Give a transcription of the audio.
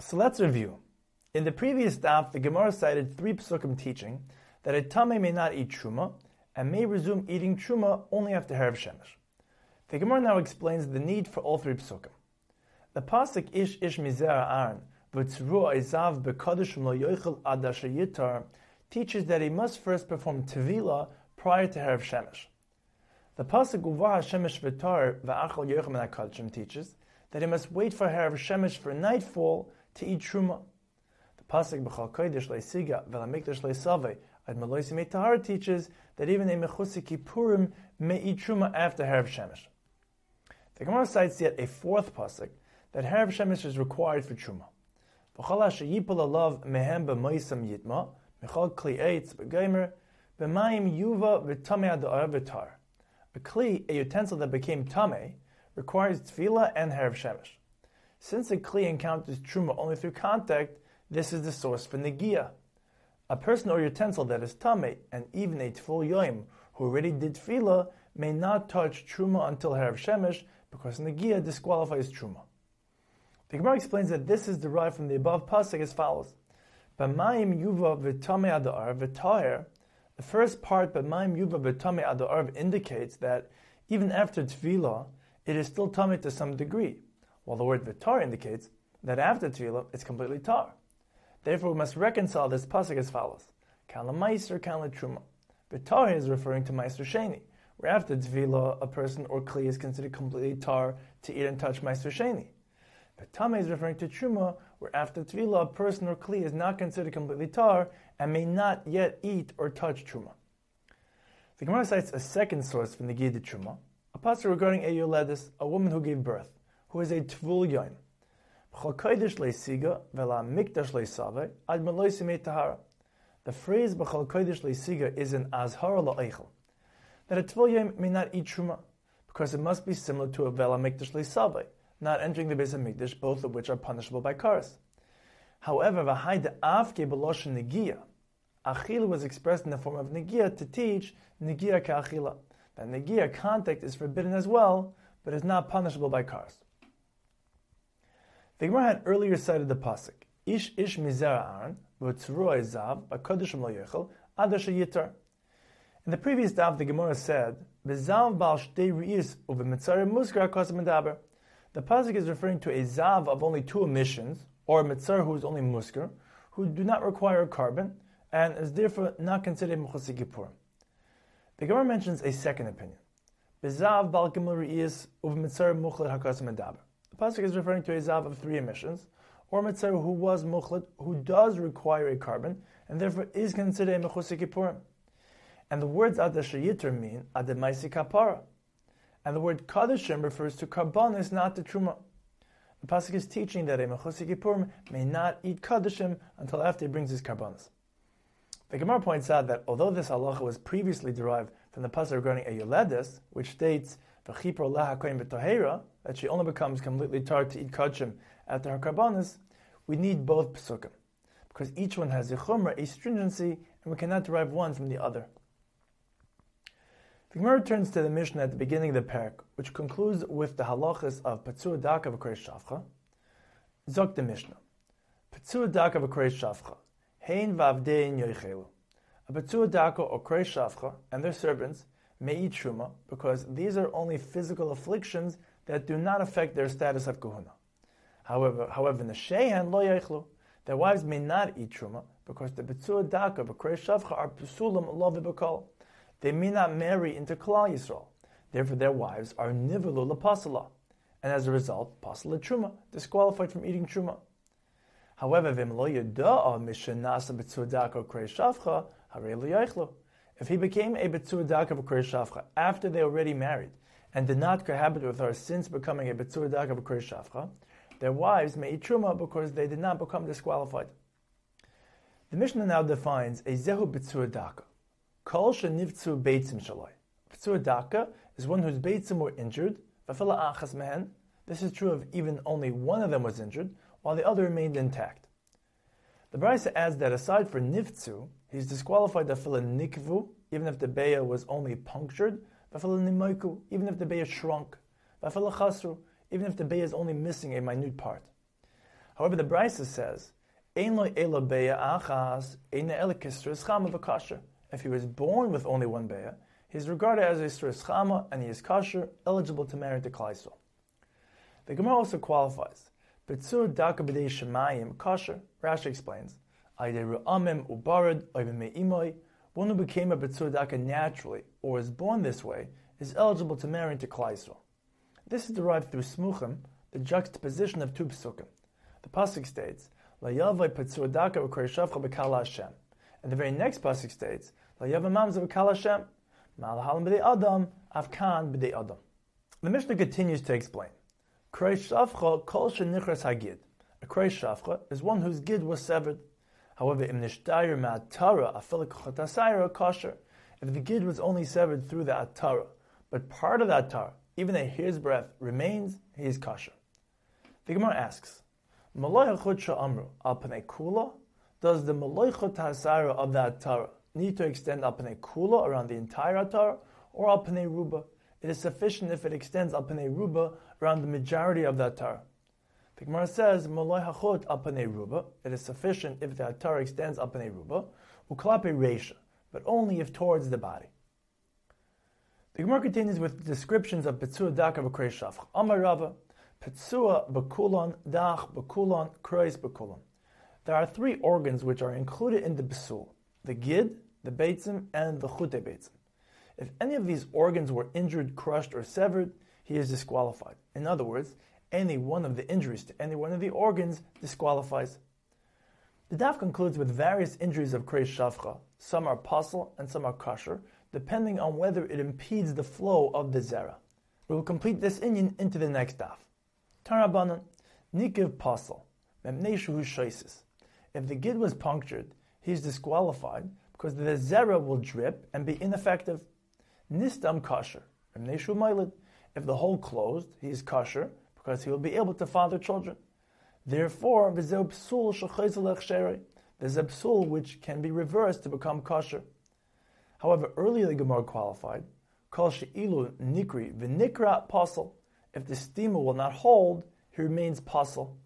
So let's review. In the previous daf, the Gemara cited three psukim teaching that a tame may not eat truma and may resume eating truma only after Herav Shemesh. The Gemara now explains the need for all three psukim. The pasuk Ish Ish Mizera Aaron v'tzru Izav b'kadosh lo yoichel adasha yitar teaches that he must first perform tevila prior to Herav Shemesh. The pasuk Uvah Shemesh v'tar v'achal yoichem teaches that he must wait for Herav Shemesh for nightfall to eat truma. The pasuk B'chal Kodesh le'siga v'lamikdash le'saveh Ad Meloisim Tahar teaches that even a Mechusi Kippurim may eat Truma after Herav Shemesh. The Gemara cites yet a fourth pasuk that Herav Shemesh is required for Truma. V'chol asher yipol alav mehem b'moisam yitma, mechol kli eitz b'geimer, b'mayim yuva v'tamei ada'ar v'tar. A kli, a utensil that became tamei, requires tevila and Herav Shemesh. Since a kli encounters Truma only through contact, this is the source for Negiah. A person or utensil that is tamei, and even a tful yoim who already did tevila, may not touch truma until herav shemesh because negia disqualifies truma. The Gemara explains that this is derived from the above pasuk as follows: B'mayim yuva v'tamei adar v'taher. The first part, B'mayim yuva v'tamei adar, indicates that even after tevila, it is still tamei to some degree, while the word v'tar indicates that after tevila, it's completely tar. Therefore, we must reconcile this pasuk as follows: Kala Meiser, Kala Truma. V'tar is referring to Meiser Sheni, where after Tvila, a person or Kli is considered completely tar to eat and touch Meiser Sheni. V'tame is referring to Truma, where after Tvila, a person or Kli is not considered completely tar and may not yet eat or touch Truma. The Gemara cites a second source from the Gid Truma, a pasuk regarding a Yoledis, a woman who gave birth, who is a Tvul. The phrase B'chol Kodesh Leisiga is an Azhar La'eichel, that a Tvul may not eat Truma, because it must be similar to a Vela Mikdash Leisaveh, not entering the base of Mikdash, both of which are punishable by kares. However, V'haida Avke B'loshen Negia, Achila was expressed in the form of Negia to teach Negia Ka'achila. That Negia contact is forbidden as well, but is not punishable by kares. The Gemara had earlier cited the pasuk Ish Ish Mizera Aaron v'tzrua Zav b'Kodesh Lo Yechel Adash Yitar. In the previous daf, the Gemara said B'Zav Bal Shtei Reis uV'Mitzarim Muskar Kos Medaber. The pasuk is referring to a zav of only two emissions, or a mitzar who is only muskar, who do not require korban and is therefore not considered kippur. The Gemara mentions a second opinion. Bezav bal gimel reis uv mitzar muchlet hakas medaber. The pasuk is referring to a zav of three emissions, or mitzvah who was muchlet, who does require a korban, and therefore is considered a mechusik kippurim. And the words adashayitr mean ademaisi kapara. And the word kadashim refers to karbonis, not to truma. The pasuk is teaching that a mechusik kippurim may not eat kadashim until after he brings his karbonis. The Gemara points out that although this halacha was previously derived from the pasuk regarding a yoledis, which states that she only becomes completely tar to eat kachim after her karbanis, we need both psukim. Because each one has a chumrah, a stringency, and we cannot derive one from the other. The Gemara turns to the Mishnah at the beginning of the parak, which concludes with the halachas of Patsua Daka v'Kreis Shafcha. Zok the Mishnah. Patsua Daka v'Kreis Shafcha. Hein v'avdein yoichelu. A Patsua Daka or Kreis Shafcha and their servants may eat Shuma because these are only physical afflictions that do not affect their status of kahuna. However, however, shehan lo yechlu, their wives may not eat truma because the betzur daka b'krei shavcha are pesulam lo v'bekol. They may not marry into Klal Yisrael. Therefore, their wives are nivelu lapasala, and as a result, pasala truma, disqualified from eating truma. However, v'im lo yada'a mishanasa betzur daka krei shavcha harei lo. If he became a betzur daka b'krei shavcha after they already married, and did not cohabit with her since becoming a Betsur Dag of Shafcha, their wives may eat Truma because they did not become disqualified. The Mishnah now defines a Zehu Betsur Daka. Kol Shenivtzu Beitzim Shaloi. Betsur Daka is one whose Beitzim were injured, Vafila Achas Mehen. This is true of even only one of them was injured, while the other remained intact. The Brisa adds that aside for Nivtzu, he's disqualified to fill a Nikvu, even if the Beya was only punctured, the Philinimoku, even if the is shrunk, even if the beya is only missing a minute part. However, the Brisa says, beya If he was born with only one beya, he is regarded as a chama and he is kosher, eligible to marry the Klaiso. The Gemara also qualifies. Betzur daka b'dei shemayim kosher, Rashi explains, Ayde ru'amim ubarad me'imoy, one who became a Betzur daka naturally, or is born this way, is eligible to marry into Klaiso. This is derived through smuchim, the juxtaposition of two psukim. The pasuk states, "Layavay petzur daka v'koreshavcha b'kala Hashem," and the very next pasuk states, "Layavay mamza b'kala Hashem." Malhalim b'dei Adam, Avkan b'dei Adam. The Mishnah continues to explain. Krei Shavcha kol shenichras hagid. A Krei Shavcha is one whose gid was severed. However, im nishtayir ma'atara afilik chotasayra kosher. If the gid was only severed through the atara, but part of the atara, even a hair's breadth, remains, he is kosher. The Gemara asks, Malay amru al kula? Does the maloichot hasara of the atara need to extend al kula around the entire atara, or al ruba? It is sufficient if it extends al ruba around the majority of the atara. The Gemara says, Malay hachot al ruba. It is sufficient if the atara extends al ruba, uklape reisha, but only if towards the body. The Gemara continues with descriptions of Petzua Daka B'Krei Shafch. Amar Rava, Petzua B'Kulon, Dach B'Kulon, Kreis B'Kulon. There are three organs which are included in the Besul, the Gid, the Beitzim, and the Chute Beitzim. If any of these organs were injured, crushed, or severed, he is disqualified. In other words, any one of the injuries to any one of the organs disqualifies. The daf concludes with various injuries of Kreis Shavcha. Some are pasul and some are kosher, depending on whether it impedes the flow of the zera. We will complete this inyan into the next daf. Tarabanan, nikiv pasal, memneshu shaisis. If the gid was punctured, he is disqualified because the zera will drip and be ineffective. Nistam kasher, memneshu mailid. If the hole closed, he is kasher because he will be able to father children. Therefore, there's a psul which can be reversed to become kosher. However, earlier the Gemara qualified, Kol she'ilu nikri v'nikra pasal. If the steamer will not hold, he remains pasal.